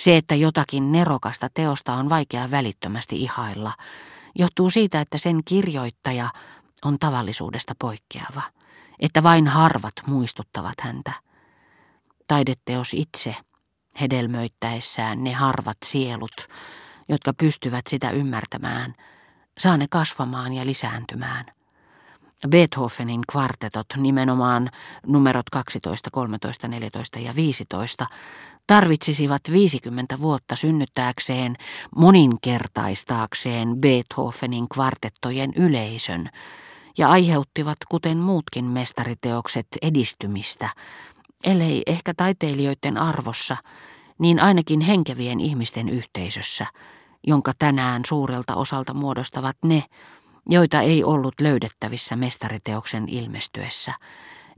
Se, että jotakin nerokasta teosta on vaikea välittömästi ihailla, johtuu siitä, että sen kirjoittaja on tavallisuudesta poikkeava, että vain harvat muistuttavat häntä. Taideteos itse, hedelmöittäessään ne harvat sielut, jotka pystyvät sitä ymmärtämään, saa ne kasvamaan ja lisääntymään – Beethovenin kvartetot, nimenomaan numerot 12, 13, 14 ja 15, tarvitsisivat 50 vuotta synnyttääkseen moninkertaistaakseen Beethovenin kvartettojen yleisön ja aiheuttivat, kuten muutkin mestariteokset, edistymistä, ellei ehkä taiteilijoiden arvossa, niin ainakin henkevien ihmisten yhteisössä, jonka tänään suurelta osalta muodostavat ne, joita ei ollut löydettävissä mestariteoksen ilmestyessä,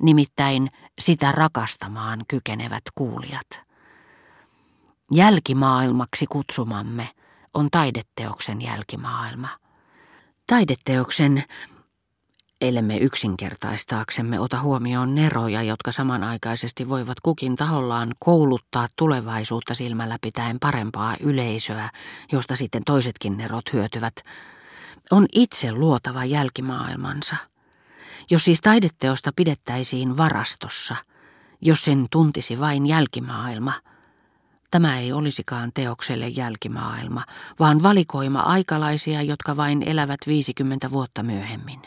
nimittäin sitä rakastamaan kykenevät kuulijat. Jälkimaailmaksi kutsumamme on taideteoksen jälkimaailma. Taideteoksen, ellemme yksinkertaistaaksemme ota huomioon neroja, jotka samanaikaisesti voivat kukin tahollaan kouluttaa tulevaisuutta silmällä pitäen parempaa yleisöä, josta sitten toisetkin nerot hyötyvät, on itse luotava jälkimaailmansa. Jos siis taideteosta pidettäisiin varastossa, jos sen tuntisi vain jälkimaailma, tämä ei olisikaan teokselle jälkimaailma, vaan valikoima aikalaisia, jotka vain elävät 50 vuotta myöhemmin.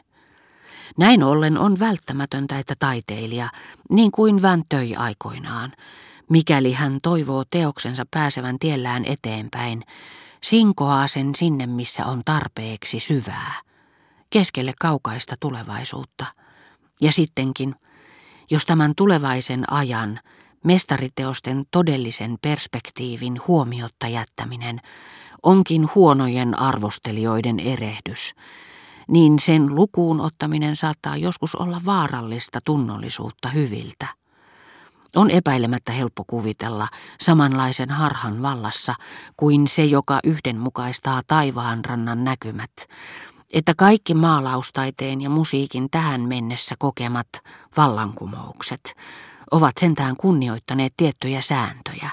Näin ollen on välttämätöntä, että taiteilija, niin kuin Van töi aikoinaan, mikäli hän toivoo teoksensa pääsevän tiellään eteenpäin, sinkoaa sen sinne, missä on tarpeeksi syvää, keskelle kaukaista tulevaisuutta. Ja sittenkin, jos tämän tulevaisen ajan, mestariteosten todellisen perspektiivin huomiotta jättäminen onkin huonojen arvostelijoiden erehdys, niin sen lukuun ottaminen saattaa joskus olla vaarallista tunnollisuutta hyviltä. On epäilemättä helppo kuvitella samanlaisen harhan vallassa kuin se, joka yhdenmukaistaa taivaanrannan näkymät, että kaikki maalaustaiteen ja musiikin tähän mennessä kokemat vallankumoukset ovat sentään kunnioittaneet tiettyjä sääntöjä,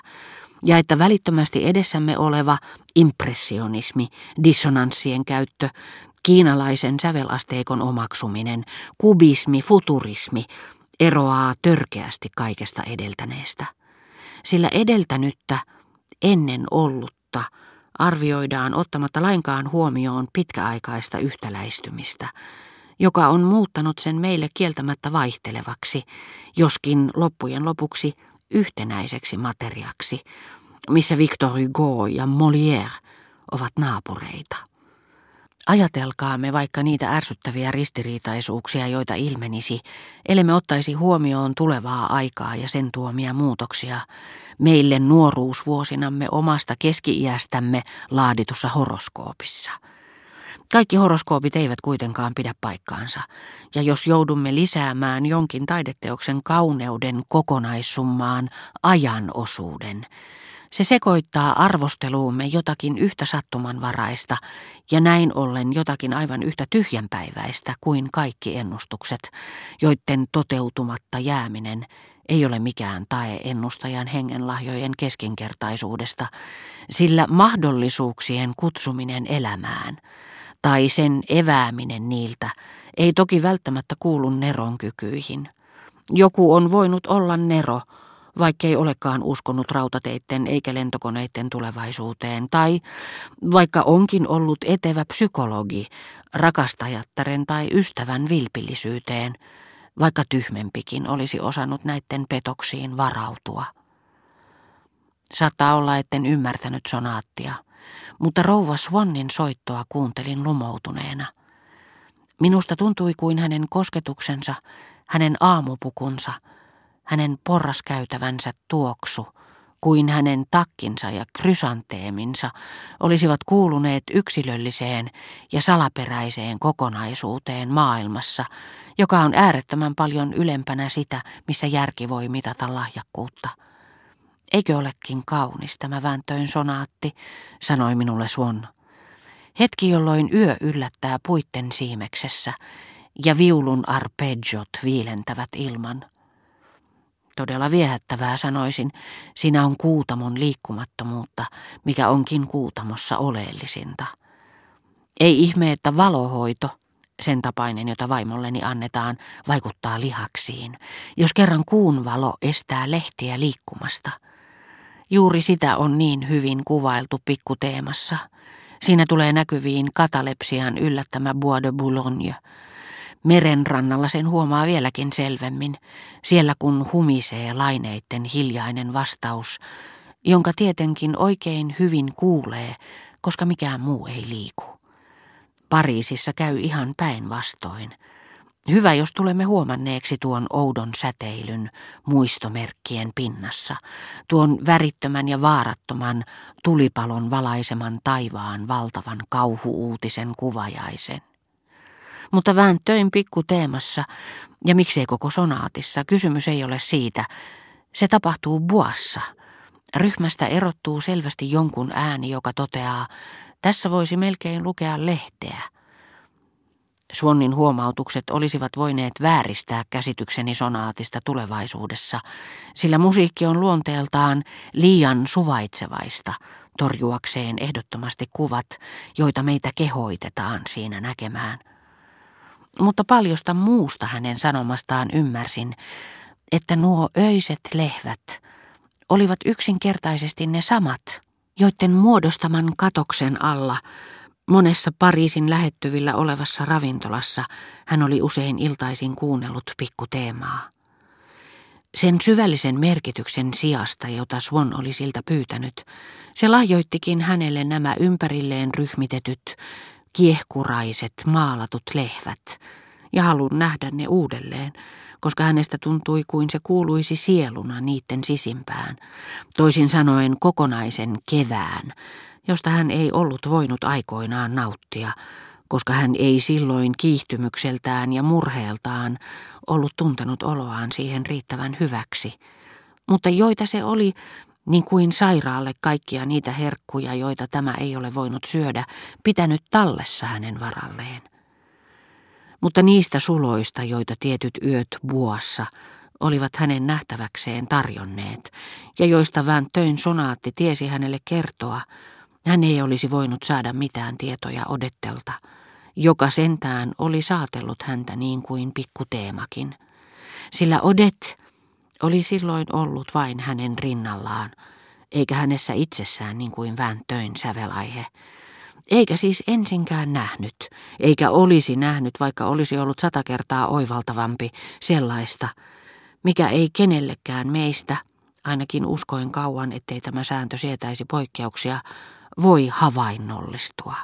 ja että välittömästi edessämme oleva impressionismi, dissonanssien käyttö, kiinalaisen sävelasteikon omaksuminen, kubismi, futurismi eroaa törkeästi kaikesta edeltäneestä. Sillä edeltänyttä, ennen ollutta, arvioidaan ottamatta lainkaan huomioon pitkäaikaista yhtäläistymistä, joka on muuttanut sen meille kieltämättä vaihtelevaksi, joskin loppujen lopuksi yhtenäiseksi materiaksi, missä Victor Hugo ja Molière ovat naapureita. Ajatelkaamme vaikka niitä ärsyttäviä ristiriitaisuuksia, joita ilmenisi, ellemme ottaisi huomioon tulevaa aikaa ja sen tuomia muutoksia, meille nuoruusvuosinamme omasta keski-iästämme laaditussa horoskoopissa. Kaikki horoskoopit eivät kuitenkaan pidä paikkaansa, ja jos joudumme lisäämään jonkin taideteoksen kauneuden kokonaissummaan ajan osuuden, se sekoittaa arvosteluumme jotakin yhtä sattumanvaraista ja näin ollen jotakin aivan yhtä tyhjänpäiväistä kuin kaikki ennustukset, joiden toteutumatta jääminen ei ole mikään tae ennustajan hengenlahjojen keskinkertaisuudesta, sillä mahdollisuuksien kutsuminen elämään tai sen evääminen niiltä ei toki välttämättä kuulu neron kykyihin. Joku on voinut olla nero, vaikkei olekaan uskonut rautateitten eikä lentokoneiden tulevaisuuteen, tai vaikka onkin ollut etevä psykologi, rakastajattaren tai ystävän vilpillisyyteen, vaikka tyhmempikin olisi osannut näiden petoksiin varautua. Saattaa olla, etten ymmärtänyt sonaattia, mutta rouva Swannin soittoa kuuntelin lumoutuneena. Minusta tuntui kuin hänen kosketuksensa, hänen aamupukunsa – hänen porraskäytävänsä tuoksu, kuin hänen takkinsa ja krysanteeminsa olisivat kuuluneet yksilölliseen ja salaperäiseen kokonaisuuteen maailmassa, joka on äärettömän paljon ylempänä sitä, missä järki voi mitata lahjakkuutta. Eikö olekin kaunis tämä Väntöin sonaatti, sanoi minulle Suon. Hetki, jolloin yö yllättää puitten siimeksessä ja viulun arpeggiot viilentävät ilman. Todella viehättävää sanoisin, siinä on kuutamon liikkumattomuutta, mikä onkin kuutamossa oleellisinta. Ei ihme, että valohoito, sen tapainen, jota vaimolleni annetaan, vaikuttaa lihaksiin, jos kerran kuun valo estää lehtiä liikkumasta. Juuri sitä on niin hyvin kuvailtu pikkuteemassa. Siinä tulee näkyviin katalepsian yllättämä Bois de Boulogne – Merenrannalla sen huomaa vieläkin selvemmin, siellä kun humisee laineitten hiljainen vastaus, jonka tietenkin oikein hyvin kuulee, koska mikään muu ei liiku. Pariisissa käy ihan päinvastoin. Hyvä, jos tulemme huomanneeksi tuon oudon säteilyn muistomerkkien pinnassa, tuon värittömän ja vaarattoman tulipalon valaiseman taivaan valtavan kauhuuutisen kuvajaisen. Mutta vääntöin pikkuteemassa, ja miksei koko sonaatissa, kysymys ei ole siitä. Se tapahtuu buassa. Ryhmästä erottuu selvästi jonkun ääni, joka toteaa, tässä voisi melkein lukea lehteä. Suonnin huomautukset olisivat voineet vääristää käsitykseni sonaatista tulevaisuudessa, sillä musiikki on luonteeltaan liian suvaitsevaista, torjuakseen ehdottomasti kuvat, joita meitä kehoitetaan siinä näkemään. Mutta paljosta muusta hänen sanomastaan ymmärsin, että nuo öiset lehvät olivat yksinkertaisesti ne samat, joiden muodostaman katoksen alla monessa Pariisin lähettyvillä olevassa ravintolassa hän oli usein iltaisin kuunnellut pikkuteemaa. Sen syvällisen merkityksen sijasta, jota Swan oli siltä pyytänyt, se lahjoittikin hänelle nämä ympärilleen ryhmitetyt, kiehkuraiset maalatut lehvät, ja halun nähdä ne uudelleen, koska hänestä tuntui kuin se kuuluisi sieluna niiden sisimpään, toisin sanoen kokonaisen kevään, josta hän ei ollut voinut aikoinaan nauttia, koska hän ei silloin kiihtymykseltään ja murheeltaan ollut tuntenut oloaan siihen riittävän hyväksi, mutta joita se oli niin kuin sairaalle kaikkia niitä herkkuja, joita tämä ei ole voinut syödä, pitänyt tallessa hänen varalleen. Mutta niistä suloista, joita tietyt yöt buossa olivat hänen nähtäväkseen tarjonneet, ja joista Töin sonaatti tiesi hänelle kertoa, hän ei olisi voinut saada mitään tietoja Odettelta, joka sentään oli saatellut häntä niin kuin pikkuteemakin. Sillä Odet oli silloin ollut vain hänen rinnallaan, eikä hänessä itsessään niin kuin vääntöin sävelaihe. Eikä siis ensinkään nähnyt, eikä olisi nähnyt, vaikka olisi ollut sata kertaa oivaltavampi sellaista, mikä ei kenellekään meistä, ainakin uskoin kauan, ettei tämä sääntö sietäisi poikkeuksia, voi havainnollistua.